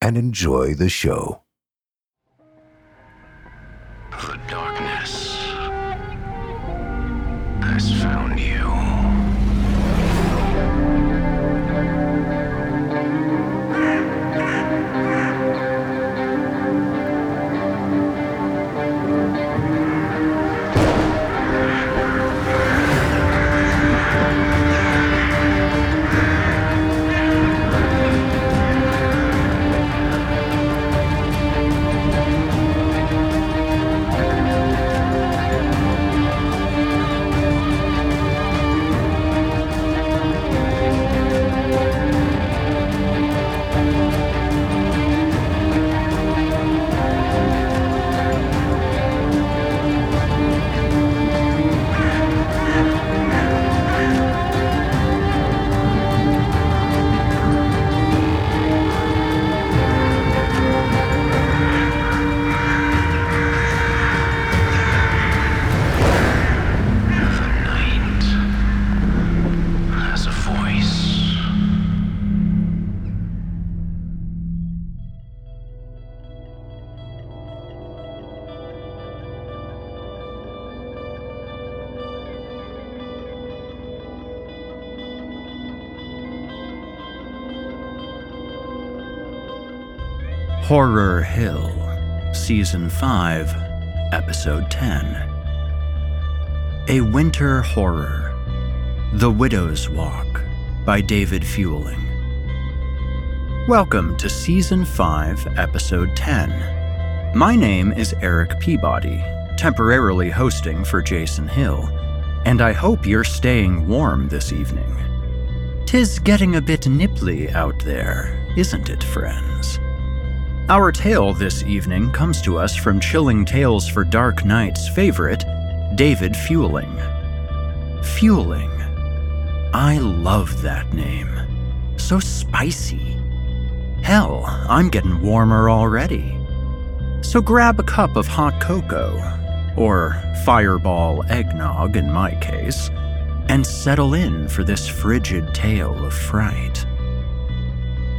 and enjoy the show. The darkness has found you. Horror Hill, Season 5, Episode 10. A Winter Horror The Widow's Walk by David Fueling. Welcome to Season 5, Episode 10. My name is Erik Peabody, temporarily hosting for Jason Hill, and I hope you're staying warm this evening. Tis getting a bit nipply out there, isn't it, friends? Our tale this evening comes to us from Chilling Tales for Dark Night's favorite, David Fueling. Fueling. I love that name. So spicy. Hell, I'm getting warmer already. So grab a cup of hot cocoa, or fireball eggnog in my case, and settle in for this frigid tale of fright.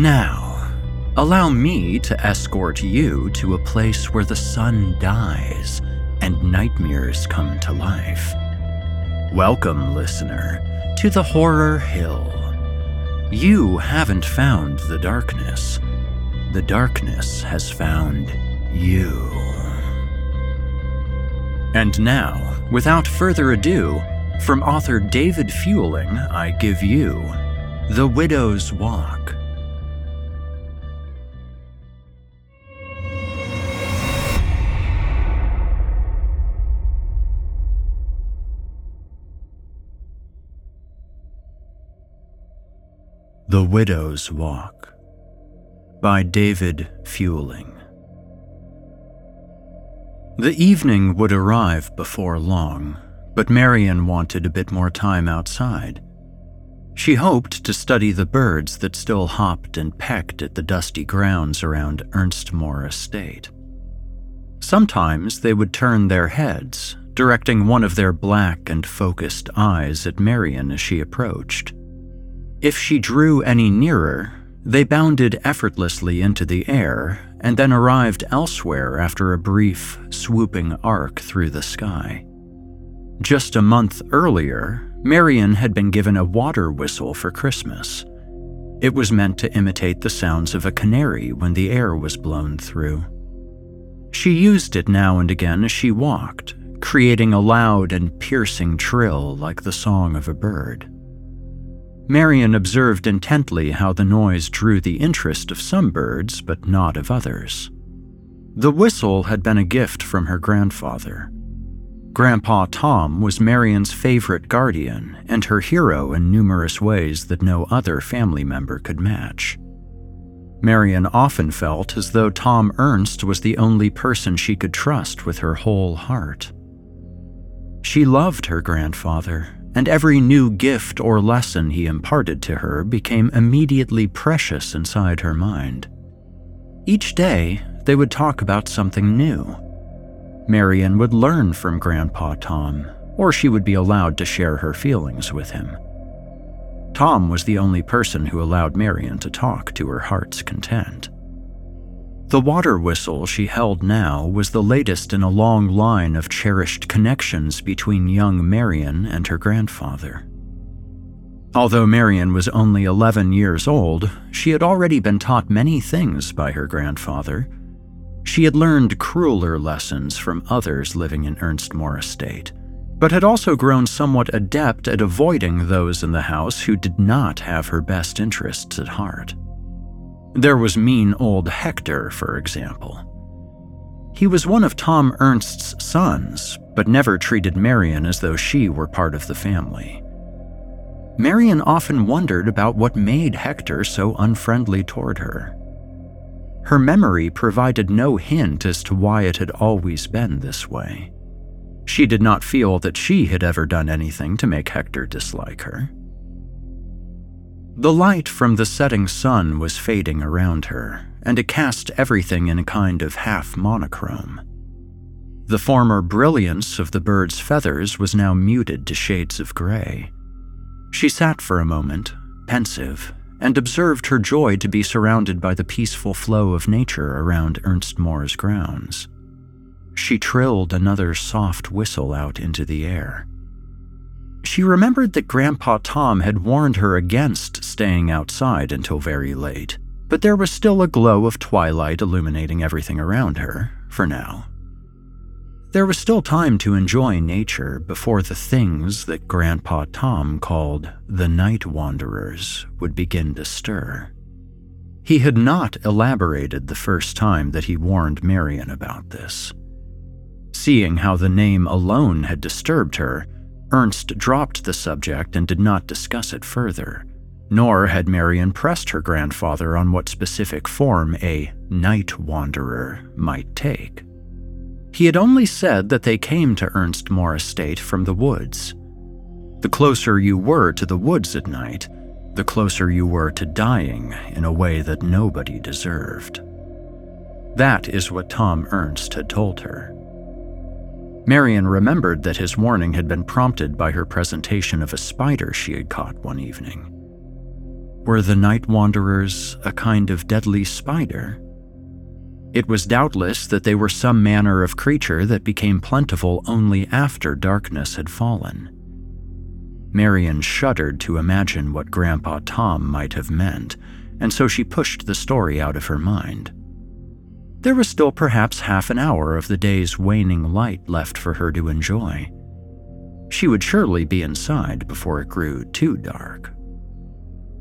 Now, allow me to escort you to a place where the sun dies and nightmares come to life. Welcome, listener, to the Horror Hill. You haven't found the darkness. The darkness has found you. And now, without further ado, from author David Fueling, I give you The Widow's Walk. The Widow's Walk by David Fueling. The evening would arrive before long, but Marion wanted a bit more time outside. She hoped to study the birds that still hopped and pecked at the dusty grounds around Ernstmoor Estate. Sometimes they would turn their heads, directing one of their black and focused eyes at Marion as she approached. If she drew any nearer, they bounded effortlessly into the air and then arrived elsewhere after a brief, swooping arc through the sky. Just a month earlier, Marion had been given a water whistle for Christmas. It was meant to imitate the sounds of a canary when the air was blown through. She used it now and again as she walked, creating a loud and piercing trill like the song of a bird. Marion observed intently how the noise drew the interest of some birds, but not of others. The whistle had been a gift from her grandfather. Grandpa Tom was Marion's favorite guardian and her hero in numerous ways that no other family member could match. Marion often felt as though Tom Ernst was the only person she could trust with her whole heart. She loved her grandfather and every new gift or lesson he imparted to her became immediately precious inside her mind. Each day, they would talk about something new. Marion would learn from Grandpa Tom, or she would be allowed to share her feelings with him. Tom was the only person who allowed Marion to talk to her heart's content. The water whistle she held now was the latest in a long line of cherished connections between young Marion and her grandfather. Although Marion was only 11 years old, she had already been taught many things by her grandfather. She had learned crueler lessons from others living in Ernstmoor Estate, but had also grown somewhat adept at avoiding those in the house who did not have her best interests at heart. There was mean old Hector, for example. He was one of Tom Ernst's sons, but never treated Marion as though she were part of the family. Marion often wondered about what made Hector so unfriendly toward her. Her memory provided no hint as to why it had always been this way. She did not feel that she had ever done anything to make Hector dislike her. The light from the setting sun was fading around her, and it cast everything in a kind of half monochrome. The former brilliance of the bird's feathers was now muted to shades of gray. She sat for a moment, pensive, and observed her joy to be surrounded by the peaceful flow of nature around Ernstmoor's grounds. She trilled another soft whistle out into the air. She remembered that Grandpa Tom had warned her against staying outside until very late, but there was still a glow of twilight illuminating everything around her, for now. There was still time to enjoy nature before the things that Grandpa Tom called the night wanderers would begin to stir. He had not elaborated the first time that he warned Marion about this. Seeing how the name alone had disturbed her, Ernst dropped the subject and did not discuss it further, nor had Marion pressed her grandfather on what specific form a night wanderer might take. He had only said that they came to Ernst Ernstmoor Estate from the woods. The closer you were to the woods at night, the closer you were to dying in a way that nobody deserved. That is what Tom Ernst had told her. Marion remembered that his warning had been prompted by her presentation of a spider she had caught one evening. Were the night wanderers a kind of deadly spider? It was doubtless that they were some manner of creature that became plentiful only after darkness had fallen. Marion shuddered to imagine what Grandpa Tom might have meant, and so she pushed the story out of her mind. There was still perhaps half an hour of the day's waning light left for her to enjoy. She would surely be inside before it grew too dark.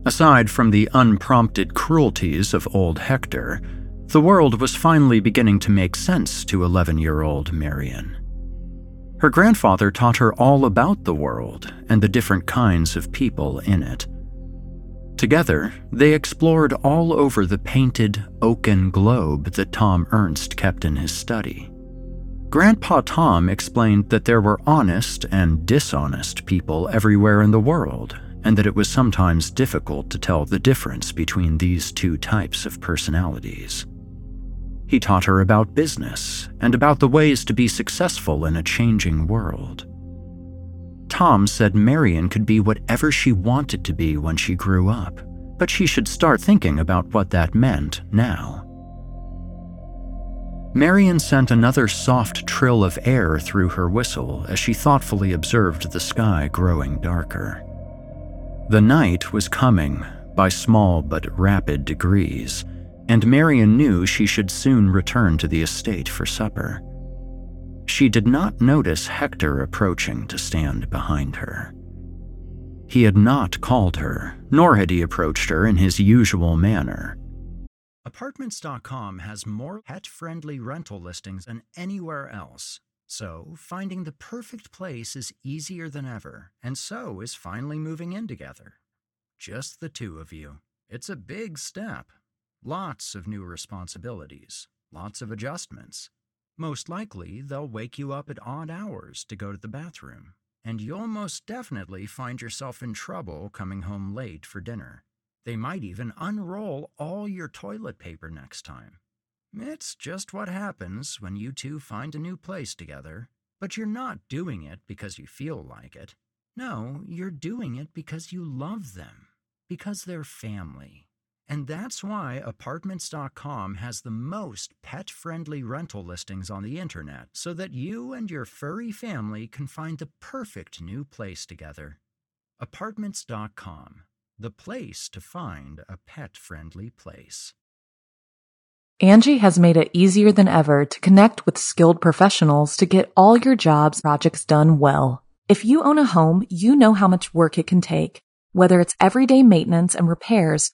Aside from the unprompted cruelties of old Hector, the world was finally beginning to make sense to 11 year old Marion. Her grandfather taught her all about the world and the different kinds of people in it. Together, they explored all over the painted oaken globe that Tom Ernst kept in his study. Grandpa Tom explained that there were honest and dishonest people everywhere in the world, and that it was sometimes difficult to tell the difference between these two types of personalities. He taught her about business and about the ways to be successful in a changing world. Tom said Marion could be whatever she wanted to be when she grew up, but she should start thinking about what that meant now. Marion sent another soft trill of air through her whistle as she thoughtfully observed the sky growing darker. The night was coming by small but rapid degrees, and Marion knew she should soon return to the estate for supper. She did not notice Hector approaching to stand behind her. He had not called her, nor had he approached her in his usual manner. Apartments.com has more pet friendly rental listings than anywhere else, so finding the perfect place is easier than ever, and so is finally moving in together. Just the two of you. It's a big step, Lots of new responsibilities, lots of adjustments. Most likely, they'll wake you up at odd hours to go to the bathroom, and you'll most definitely find yourself in trouble coming home late for dinner. They might even unroll all your toilet paper next time. It's just what happens when you two find a new place together, but you're not doing it because you feel like it. No, you're doing it because you love them, because they're family. And that's why Apartments.com has the most pet friendly rental listings on the internet so that you and your furry family can find the perfect new place together. Apartments.com, the place to find a pet friendly place. Angi has made it easier than ever to connect with skilled professionals to get all your jobs projects done well. If you own a home, you know how much work it can take, whether it's everyday maintenance and repairs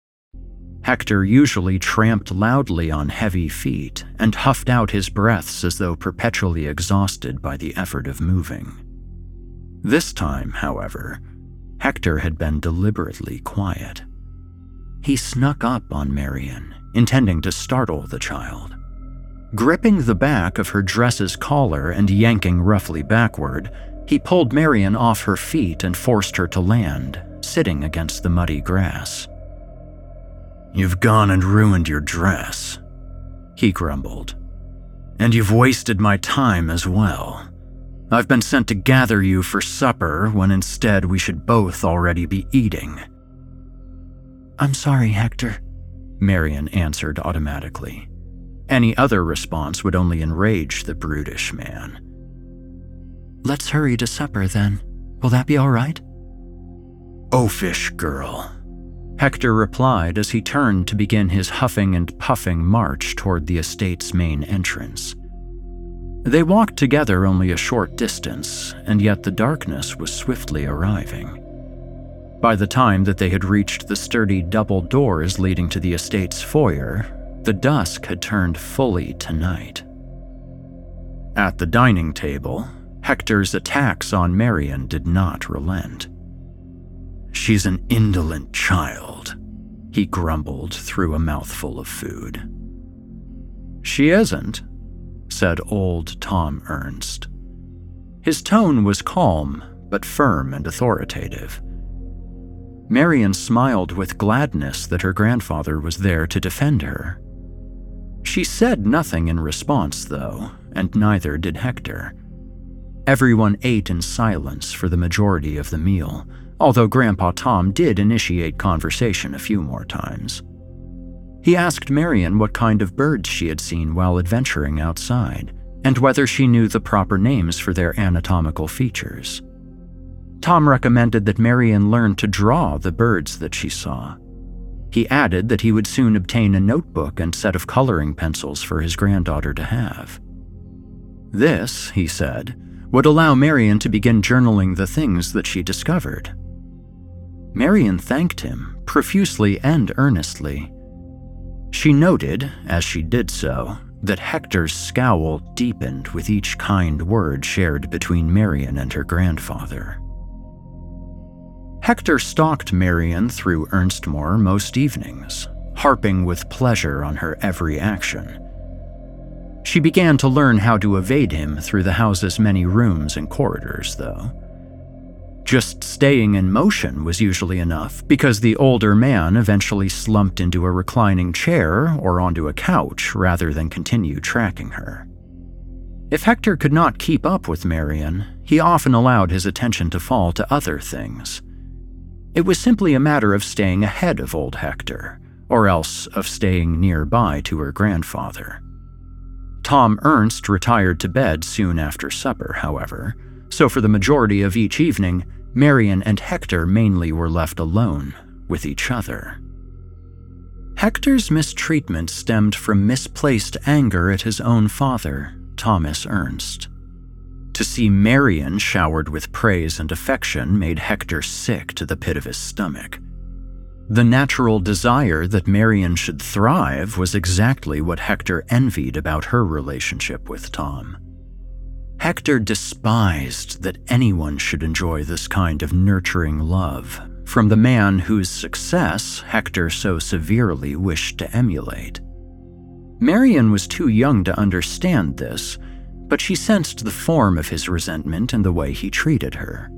Hector usually tramped loudly on heavy feet and huffed out his breaths as though perpetually exhausted by the effort of moving. This time, however, Hector had been deliberately quiet. He snuck up on Marion, intending to startle the child. Gripping the back of her dress's collar and yanking roughly backward, he pulled Marion off her feet and forced her to land, sitting against the muddy grass. You've gone and ruined your dress, he grumbled. And you've wasted my time as well. I've been sent to gather you for supper when instead we should both already be eating. I'm sorry, Hector, Marion answered automatically. Any other response would only enrage the brutish man. Let's hurry to supper then. Will that be all right? Oh, Oafish girl, Hector replied as he turned to begin his huffing and puffing march toward the estate's main entrance. They walked together only a short distance, and yet the darkness was swiftly arriving. By the time that they had reached the sturdy double doors leading to the estate's foyer, the dusk had turned fully to night. At the dining table, Hector's attacks on Marion did not relent. She's an indolent child, he grumbled through a mouthful of food. She isn't, said old Tom Ernst. His tone was calm, but firm and authoritative. Marion smiled with gladness that her grandfather was there to defend her. She said nothing in response, though, and neither did Hector. Everyone ate in silence for the majority of the meal, although Grandpa Tom did initiate conversation a few more times. He asked Marion what kind of birds she had seen while adventuring outside, and whether she knew the proper names for their anatomical features. Tom recommended that Marion learn to draw the birds that she saw. He added that he would soon obtain a notebook and set of coloring pencils for his granddaughter to have. This, he said, would allow Marion to begin journaling the things that she discovered. Marion thanked him profusely and earnestly, she noted, as she did so, that Hector's scowl deepened with each kind word shared between Marion and her grandfather. Hector stalked Marion through Ernstmoor most evenings, harping with pleasure on her every action. She began to learn how to evade him through the house's many rooms and corridors, though. Just staying in motion was usually enough because the older man eventually slumped into a reclining chair or onto a couch rather than continue tracking her. If Hector could not keep up with Marion, he often allowed his attention to fall to other things. It was simply a matter of staying ahead of old Hector, or else of staying nearby to her grandfather. Tom Ernst retired to bed soon after supper, however, so for the majority of each evening, Marion and Hector mainly were left alone with each other. Hector's mistreatment stemmed from misplaced anger at his own father, Thomas Ernst. To see Marion showered with praise and affection made Hector sick to the pit of his stomach. The natural desire that Marion should thrive was exactly what Hector envied about her relationship with Tom. Hector despised that anyone should enjoy this kind of nurturing love from the man whose success Hector so severely wished to emulate. Marion was too young to understand this, but she sensed the form of his resentment in the way he treated her.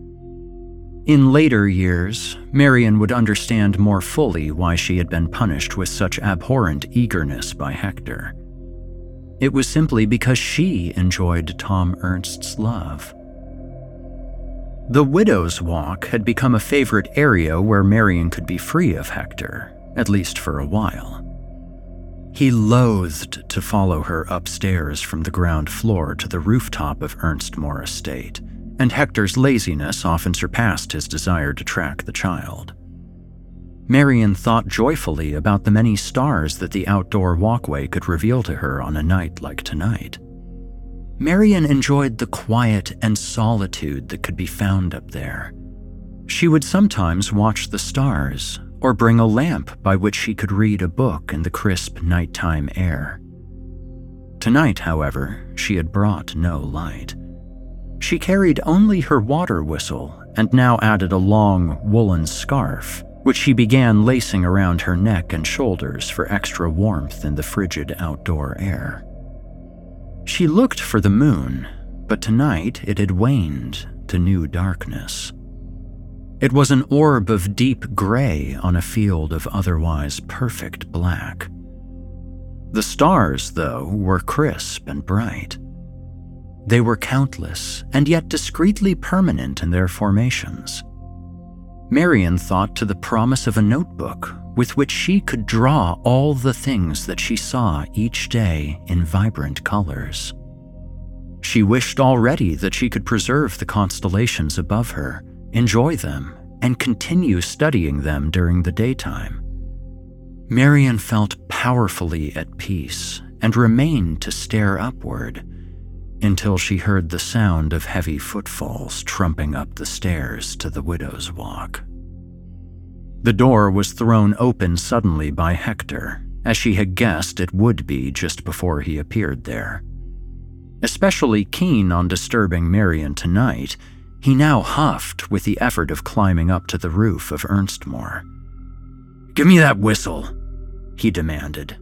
In later years, Marion would understand more fully why she had been punished with such abhorrent eagerness by Hector. It was simply because she enjoyed Tom Ernst's love. The Widow's Walk had become a favorite area where Marion could be free of Hector, at least for a while. He loathed to follow her upstairs from the ground floor to the rooftop of Ernstmoor Estate, and Hector's laziness often surpassed his desire to track the child. Marion thought joyfully about the many stars that the outdoor walkway could reveal to her on a night like tonight. Marion enjoyed the quiet and solitude that could be found up there. She would sometimes watch the stars or bring a lamp by which she could read a book in the crisp nighttime air. Tonight, however, she had brought no light. She carried only her water whistle and now added a long woolen scarf which she began lacing around her neck and shoulders for extra warmth in the frigid outdoor air. She looked for the moon, but tonight it had waned to new darkness. It was an orb of deep gray on a field of otherwise perfect black. The stars, though, were crisp and bright. They were countless and yet discreetly permanent in their formations. Marion thought to the promise of a notebook with which she could draw all the things that she saw each day in vibrant colors. She wished already that she could preserve the constellations above her, enjoy them, and continue studying them during the daytime. Marion felt powerfully at peace and remained to stare upward until she heard the sound of heavy footfalls trumping up the stairs to the widow's walk. The door was thrown open suddenly by Hector, as she had guessed it would be just before he appeared there. Especially keen on disturbing Marion tonight, he now huffed with the effort of climbing up to the roof of Ernstmoor. Give me that whistle, he demanded.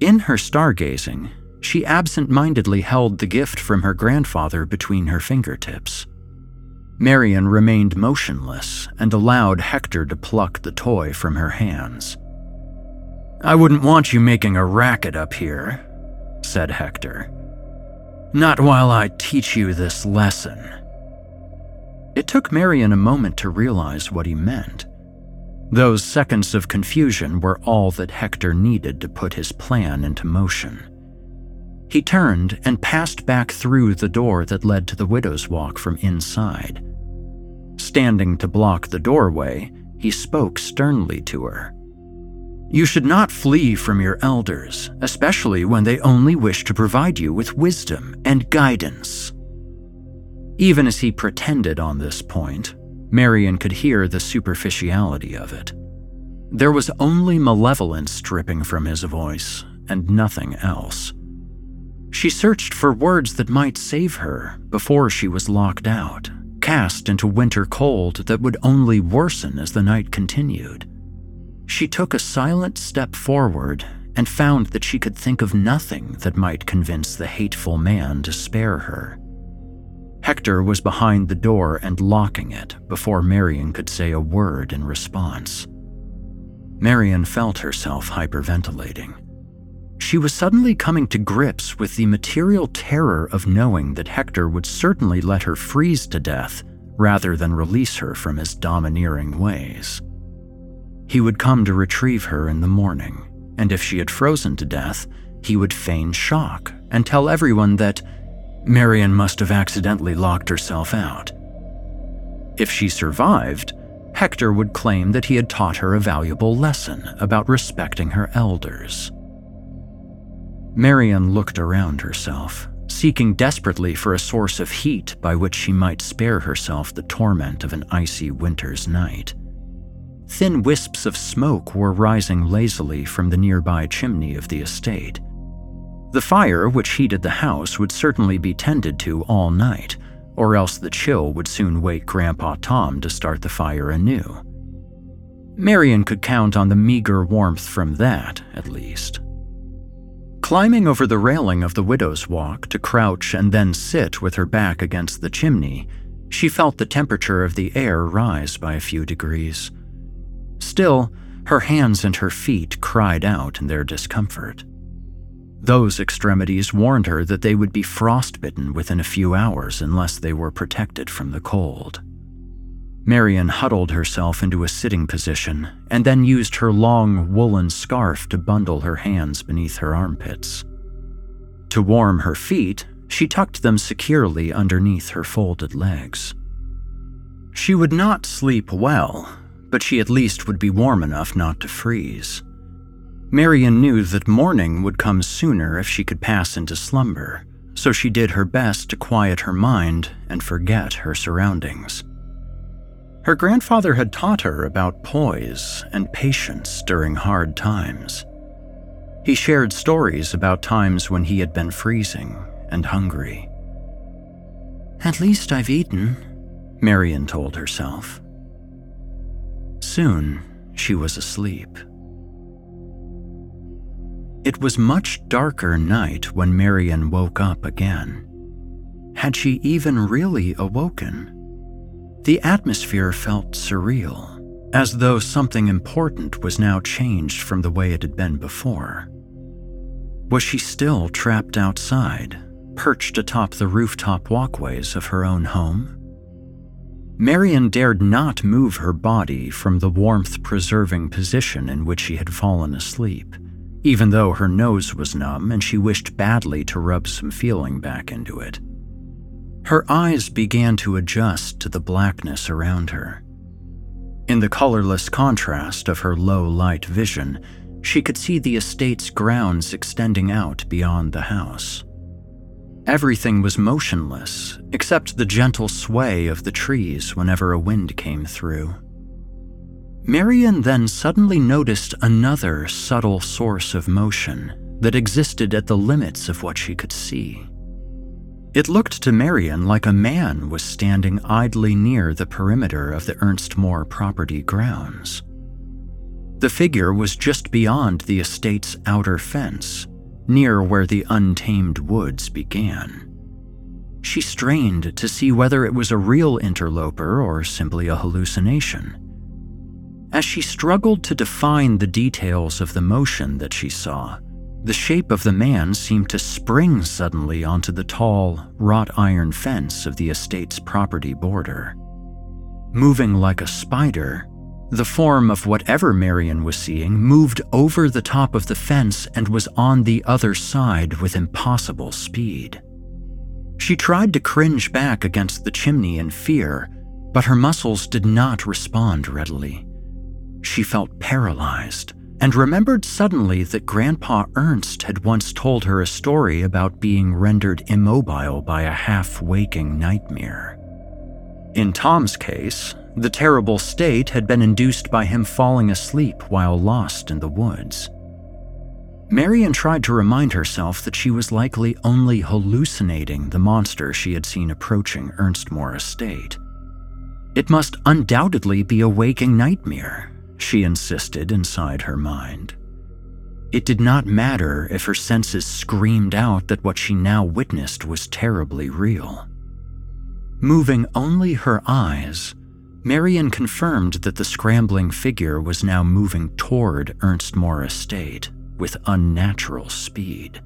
In her stargazing, she absent mindedly held the gift from her grandfather between her fingertips. Marion remained motionless and allowed Hector to pluck the toy from her hands. I wouldn't want you making a racket up here, said Hector. Not while I teach you this lesson. It took Marion a moment to realize what he meant. Those seconds of confusion were all that Hector needed to put his plan into motion. He turned and passed back through the door that led to the widow's walk from inside. Standing to block the doorway, he spoke sternly to her. You should not flee from your elders, especially when they only wish to provide you with wisdom and guidance. Even as he pretended on this point, Marion could hear the superficiality of it. There was only malevolence dripping from his voice, and nothing else. She searched for words that might save her before she was locked out, cast into winter cold that would only worsen as the night continued. She took a silent step forward and found that she could think of nothing that might convince the hateful man to spare her. Hector was behind the door and locking it before Marion could say a word in response. Marion felt herself hyperventilating. She was suddenly coming to grips with the material terror of knowing that Hector would certainly let her freeze to death rather than release her from his domineering ways. He would come to retrieve her in the morning, and if she had frozen to death, he would feign shock and tell everyone that Marion must have accidentally locked herself out. If she survived, Hector would claim that he had taught her a valuable lesson about respecting her elders. Marion looked around herself, seeking desperately for a source of heat by which she might spare herself the torment of an icy winter's night. Thin wisps of smoke were rising lazily from the nearby chimney of the estate. The fire which heated the house would certainly be tended to all night, or else the chill would soon wake Grandpa Tom to start the fire anew. Marion could count on the meager warmth from that, at least. Climbing over the railing of the widow's walk to crouch and then sit with her back against the chimney, she felt the temperature of the air rise by a few degrees. Still, her hands and her feet cried out in their discomfort. Those extremities warned her that they would be frostbitten within a few hours unless they were protected from the cold. Marion huddled herself into a sitting position and then used her long woolen scarf to bundle her hands beneath her armpits. To warm her feet, she tucked them securely underneath her folded legs. She would not sleep well, but she at least would be warm enough not to freeze. Marion knew that morning would come sooner if she could pass into slumber, so she did her best to quiet her mind and forget her surroundings. Her grandfather had taught her about poise and patience during hard times. He shared stories about times when he had been freezing and hungry. At least I've eaten, Marion told herself. Soon, she was asleep. It was much darker night when Marion woke up again. Had she even really awoken? The atmosphere felt surreal, as though something important was now changed from the way it had been before. Was she still trapped outside, perched atop the rooftop walkways of her own home. Marion dared not move her body from the warmth preserving position in which she had fallen asleep, even though her nose was numb and she wished badly to rub some feeling back into it. Her eyes began to adjust to the blackness around her. In the colorless contrast of her low light vision, she could see the estate's grounds extending out beyond the house. Everything was motionless, except the gentle sway of the trees whenever a wind came through. Marion then suddenly noticed another subtle source of motion that existed at the limits of what she could see. It looked to Marion like a man was standing idly near the perimeter of the Ernstmoor property grounds. The figure was just beyond the estate's outer fence, near where the untamed woods began. She strained to see whether it was a real interloper or simply a hallucination. As she struggled to define the details of the motion that she saw, the shape of the man seemed to spring suddenly onto the tall, wrought iron fence of the estate's property border. Moving like a spider, the form of whatever Marion was seeing moved over the top of the fence and was on the other side with impossible speed. She tried to cringe back against the chimney in fear, but her muscles did not respond readily. She felt paralyzed and remembered suddenly that Grandpa Ernst had once told her a story about being rendered immobile by a half waking nightmare. In Tom's case, the terrible state had been induced by him falling asleep while lost in the woods. Marion tried to remind herself that she was likely only hallucinating the monster she had seen approaching Ernstmoor Estate. It must undoubtedly be a waking nightmare, she insisted inside her mind. It did not matter if her senses screamed out that what she now witnessed was terribly real. Moving only her eyes, Marion confirmed that the scrambling figure was now moving toward Ernstmoor Estate with unnatural speed.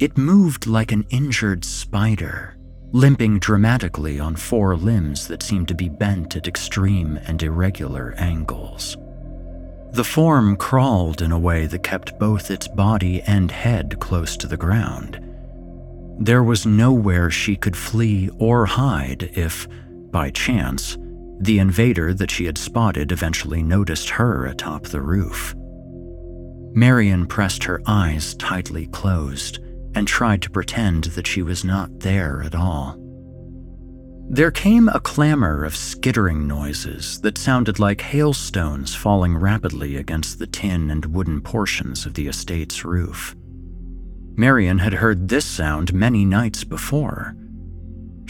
It moved like an injured spider, limping dramatically on four limbs that seemed to be bent at extreme and irregular angles. The form crawled in a way that kept both its body and head close to the ground. There was nowhere she could flee or hide if, by chance, the invader that she had spotted eventually noticed her atop the roof. Marion pressed her eyes tightly closed and tried to pretend that she was not there at all. There came a clamor of skittering noises that sounded like hailstones falling rapidly against the tin and wooden portions of the estate's roof. Marion had heard this sound many nights before,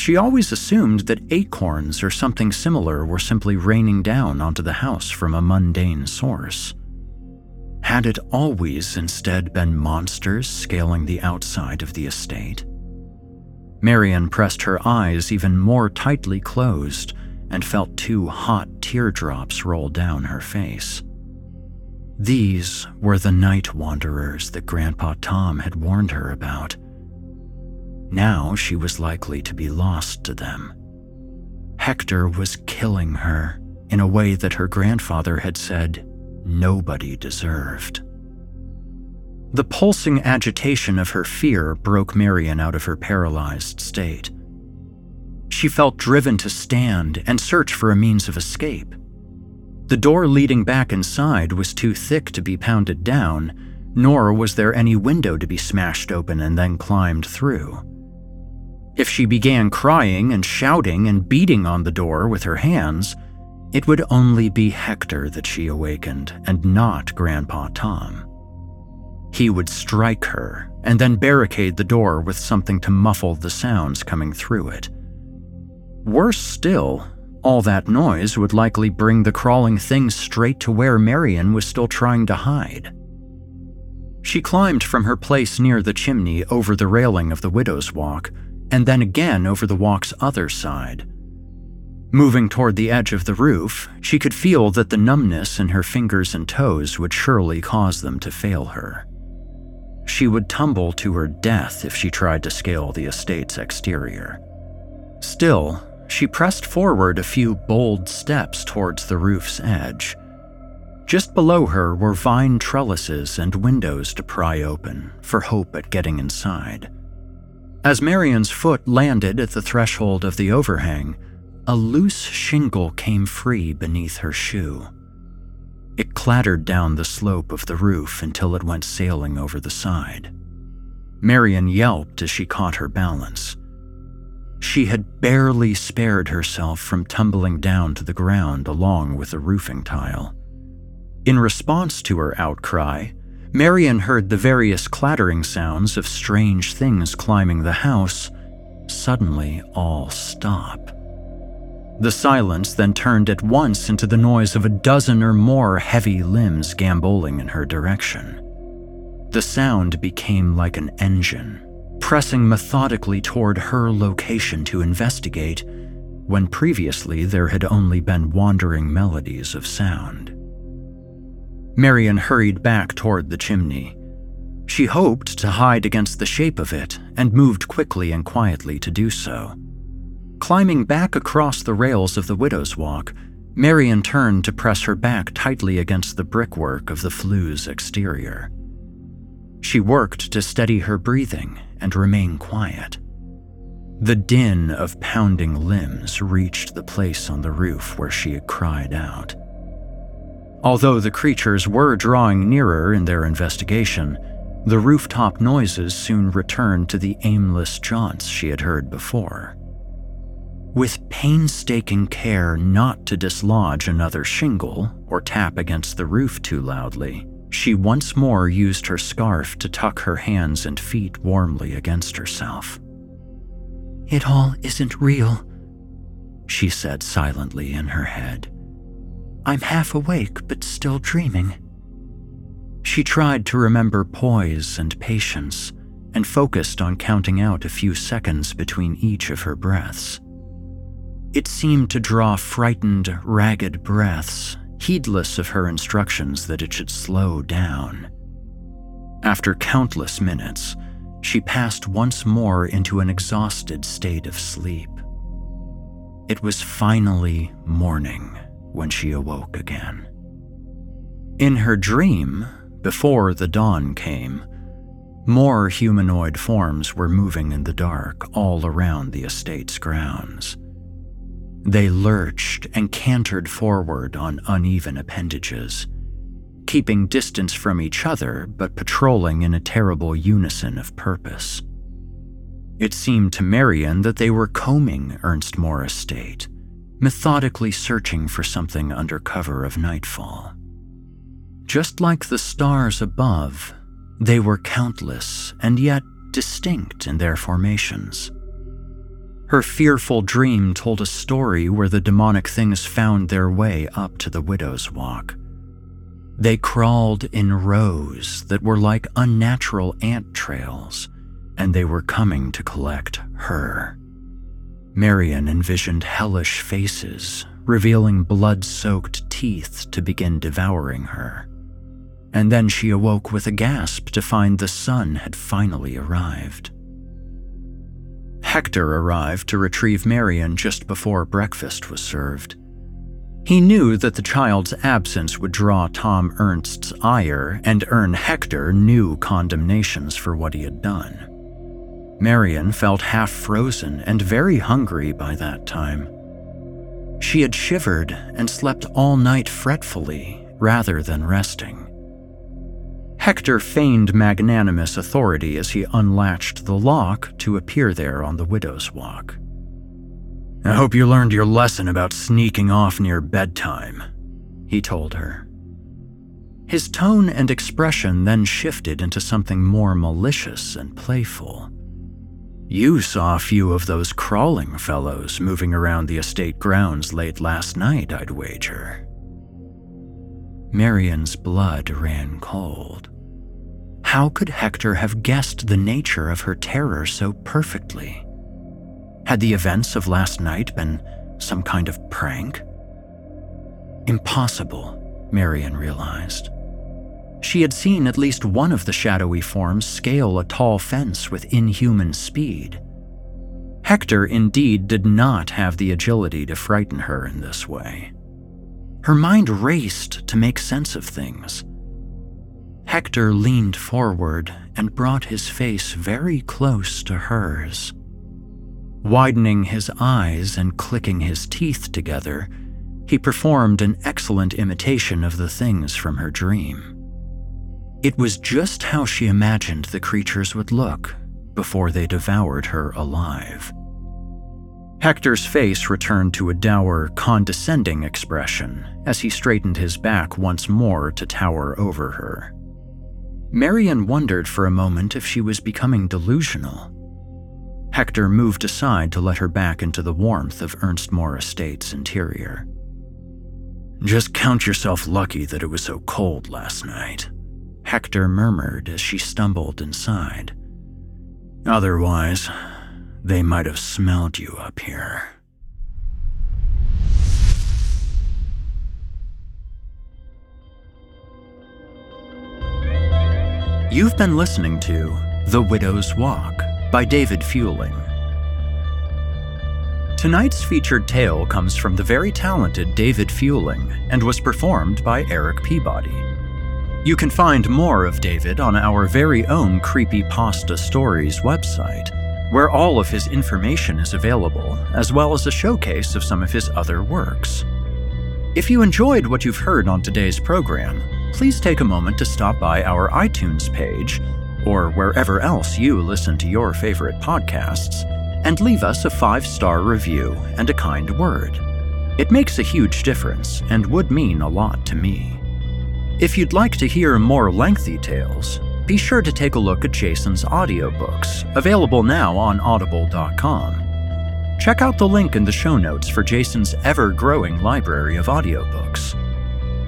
she always assumed that acorns or something similar were simply raining down onto the house from a mundane source. Had it always instead been monsters scaling the outside of the estate? Marion pressed her eyes even more tightly closed and felt two hot teardrops roll down her face. These were the night wanderers that Grandpa Tom had warned her about. Now she was likely to be lost to them. Hector was killing her in a way that her grandfather had said nobody deserved. The pulsing agitation of her fear broke Marion out of her paralyzed state. She felt driven to stand and search for a means of escape. The door leading back inside was too thick to be pounded down, nor was there any window to be smashed open and then climbed through. If she began crying and shouting and beating on the door with her hands, it would only be Hector that she awakened and not Grandpa Tom. He would strike her and then barricade the door with something to muffle the sounds coming through it. Worse still, all that noise would likely bring the crawling thing straight to where Marion was still trying to hide. She climbed from her place near the chimney over the railing of the widow's walk and then again over the walk's other side. Moving toward the edge of the roof, she could feel that the numbness in her fingers and toes would surely cause them to fail her. she would tumble to her death if she tried to scale the estate's exterior. Still, she pressed forward a few bold steps towards the roof's edge. Just below her were vine trellises and windows to pry open for hope at getting inside. As Marion's foot landed at the threshold of the overhang, a loose shingle came free beneath her shoe. It clattered down the slope of the roof until it went sailing over the side. Marion yelped as she caught her balance. She had barely spared herself from tumbling down to the ground along with the roofing tile. In response to her outcry, Marion heard the various clattering sounds of strange things climbing the house suddenly all stop. The silence then turned at once into the noise of a dozen or more heavy limbs gamboling in her direction. The sound became like an engine, pressing methodically toward her location to investigate, when previously there had only been wandering melodies of sound. Marion hurried back toward the chimney. She hoped to hide against the shape of it and moved quickly and quietly to do so. Climbing back across the rails of the widow's walk, Marion turned to press her back tightly against the brickwork of the flue's exterior. She worked to steady her breathing and remain quiet. The din of pounding limbs reached the place on the roof where she had cried out. Although the creatures were drawing nearer in their investigation, the rooftop noises soon returned to the aimless jaunts she had heard before. With painstaking care not to dislodge another shingle or tap against the roof too loudly, she once more used her scarf to tuck her hands and feet warmly against herself. It all isn't real, she said silently in her head. I'm half awake but still dreaming. She tried to remember poise and patience and focused on counting out a few seconds between each of her breaths. It seemed to draw frightened, ragged breaths, heedless of her instructions that it should slow down. After countless minutes, she passed once more into an exhausted state of sleep. It was finally morning when she awoke again. In her dream, before the dawn came, more humanoid forms were moving in the dark all around the estate's grounds. They lurched and cantered forward on uneven appendages, keeping distance from each other but patrolling in a terrible unison of purpose. It seemed to Marion that they were combing Ernstmoor Estate methodically searching for something under cover of nightfall. Just like the stars above, they were countless and yet distinct in their formations. Her fearful dream told a story where the demonic things found their way up to the widow's walk. They crawled in rows that were like unnatural ant trails, and they were coming to collect her. Marion envisioned hellish faces, revealing blood soaked teeth to begin devouring her. And then she awoke with a gasp to find the sun had finally arrived. Hector arrived to retrieve Marion just before breakfast was served. He knew that the child's absence would draw Tom Ernst's ire and earn Hector new condemnations for what he had done. Marion felt half frozen and very hungry by that time. She had shivered and slept all night fretfully rather than resting. Hector feigned magnanimous authority as he unlatched the lock to appear there on the widow's walk. I hope you learned your lesson about sneaking off near bedtime, he told her. His tone and expression then shifted into something more malicious and playful. You saw a few of those crawling fellows moving around the estate grounds late last night, I'd wager. Marion's blood ran cold. How could Hector have guessed the nature of her terror so perfectly? Had the events of last night been some kind of prank? Impossible, Marion realized. She had seen at least one of the shadowy forms scale a tall fence with inhuman speed. Hector indeed did not have the agility to frighten her in this way. Her mind raced to make sense of things. Hector leaned forward and brought his face very close to hers. Widening his eyes and clicking his teeth together, he performed an excellent imitation of the things from her dream. It was just how she imagined the creatures would look before they devoured her alive. Hector's face returned to a dour, condescending expression as he straightened his back once more to tower over her. Marion wondered for a moment if she was becoming delusional. Hector moved aside to let her back into the warmth of Ernstmoor Estate's interior. Just count yourself lucky that it was so cold last night, Hector murmured as she stumbled inside. Otherwise, they might have smelled you up here. You've been listening to The Widow's Walk by David Fueling. Tonight's featured tale comes from the very talented David Fueling and was performed by Erik Peabody. You can find more of David on our very own Creepy Pasta Stories website, where all of his information is available, as well as a showcase of some of his other works. If you enjoyed what you've heard on today's program, please take a moment to stop by our iTunes page, or wherever else you listen to your favorite podcasts, and leave us a five star review and a kind word. It makes a huge difference and would mean a lot to me. If you'd like to hear more lengthy tales, be sure to take a look at Jason's audiobooks, available now on audible.com. Check out the link in the show notes for Jason's ever growing library of audiobooks.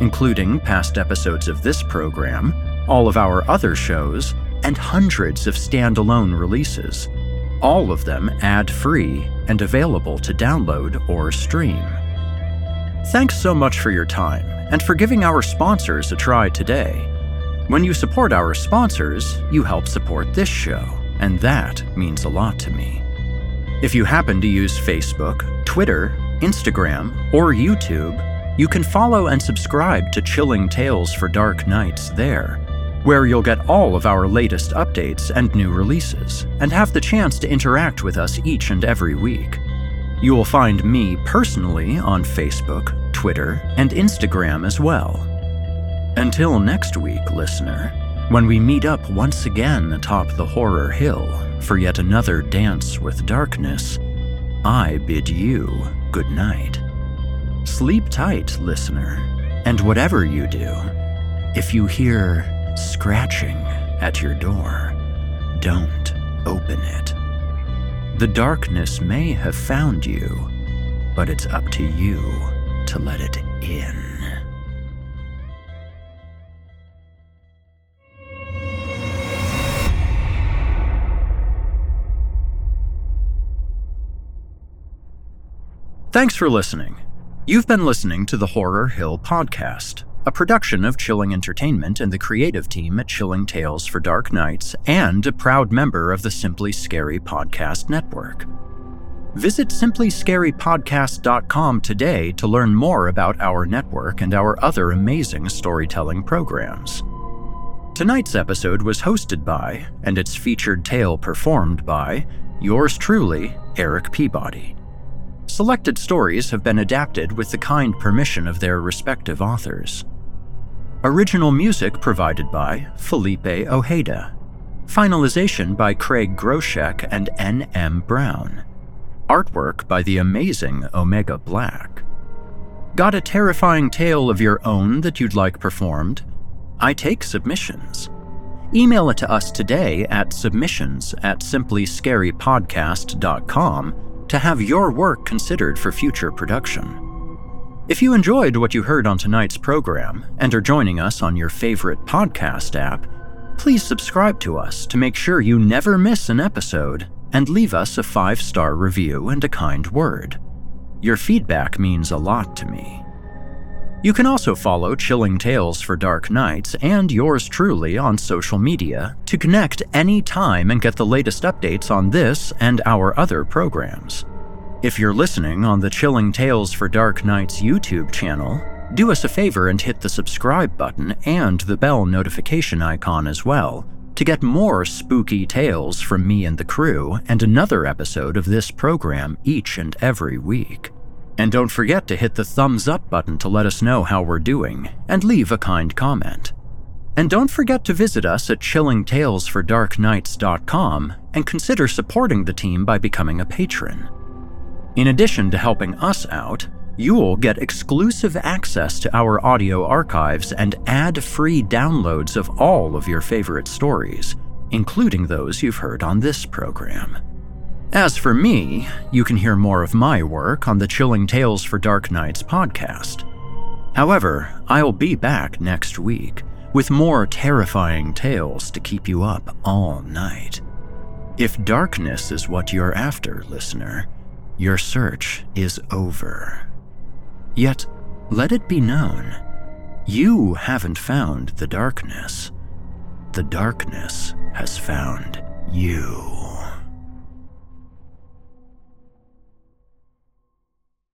including past episodes of this program, all of our other shows, and hundreds of standalone releases, all of them ad free and available to download or stream. Thanks so much for your time and for giving our sponsors a try today. When you support our sponsors, you help support this show, and that means a lot to me. If you happen to use Facebook, Twitter, Instagram, or YouTube, you can follow and subscribe to Chilling Tales for Dark Nights there, where you'll get all of our latest updates and new releases, and have the chance to interact with us each and every week. You will find me personally on Facebook, Twitter, and Instagram as well. Until next week, listener, when we meet up once again atop the Horror Hill for yet another dance with darkness, I bid you good night. Sleep tight, listener, and whatever you do, if you hear scratching at your door, don't open it. The darkness may have found you, but it's up to you to let it in. Thanks for listening. You've been listening to the Horror Hill Podcast, a production of Chilling Entertainment and the creative team at Chilling Tales for Dark Nights, and a proud member of the Simply Scary Podcast Network. Visit simplyscarypodcast.com today to learn more about our network and our other amazing storytelling programs. Tonight's episode was hosted by, and its featured tale performed by, yours truly, Erik Peabody. Selected stories have been adapted with the kind permission of their respective authors. Original music provided by Felipe Ojeda. Finalization by Craig Groshek and N.M. Brown. Artwork by the amazing Omega Black. Got a terrifying tale of your own that you'd like performed? I take submissions. Email it to us today at submissions at simplyscarypodcast.com to have your work considered for future production. If you enjoyed what you heard on tonight's program and are joining us on your favorite podcast app, please subscribe to us to make sure you never miss an episode and leave us a five star review and a kind word. Your feedback means a lot to me. You can also follow Chilling Tales for Dark Nights and yours truly on social media to connect anytime and get the latest updates on this and our other programs. If you're listening on the Chilling Tales for Dark Nights YouTube channel, do us a favor and hit the subscribe button and the bell notification icon as well to get more spooky tales from me and the crew and another episode of this program each and every week. And don't forget to hit the thumbs up button to let us know how we're doing and leave a kind comment. And don't forget to visit us at chillingtalesfordarknights.com and consider supporting the team by becoming a patron. In addition to helping us out, you'll get exclusive access to our audio archives and ad free downloads of all of your favorite stories, including those you've heard on this program. As for me, you can hear more of my work on the Chilling Tales for Dark Nights podcast. However, I'll be back next week with more terrifying tales to keep you up all night. If darkness is what you're after, listener, your search is over. Yet, let it be known, you haven't found the darkness. The darkness has found you.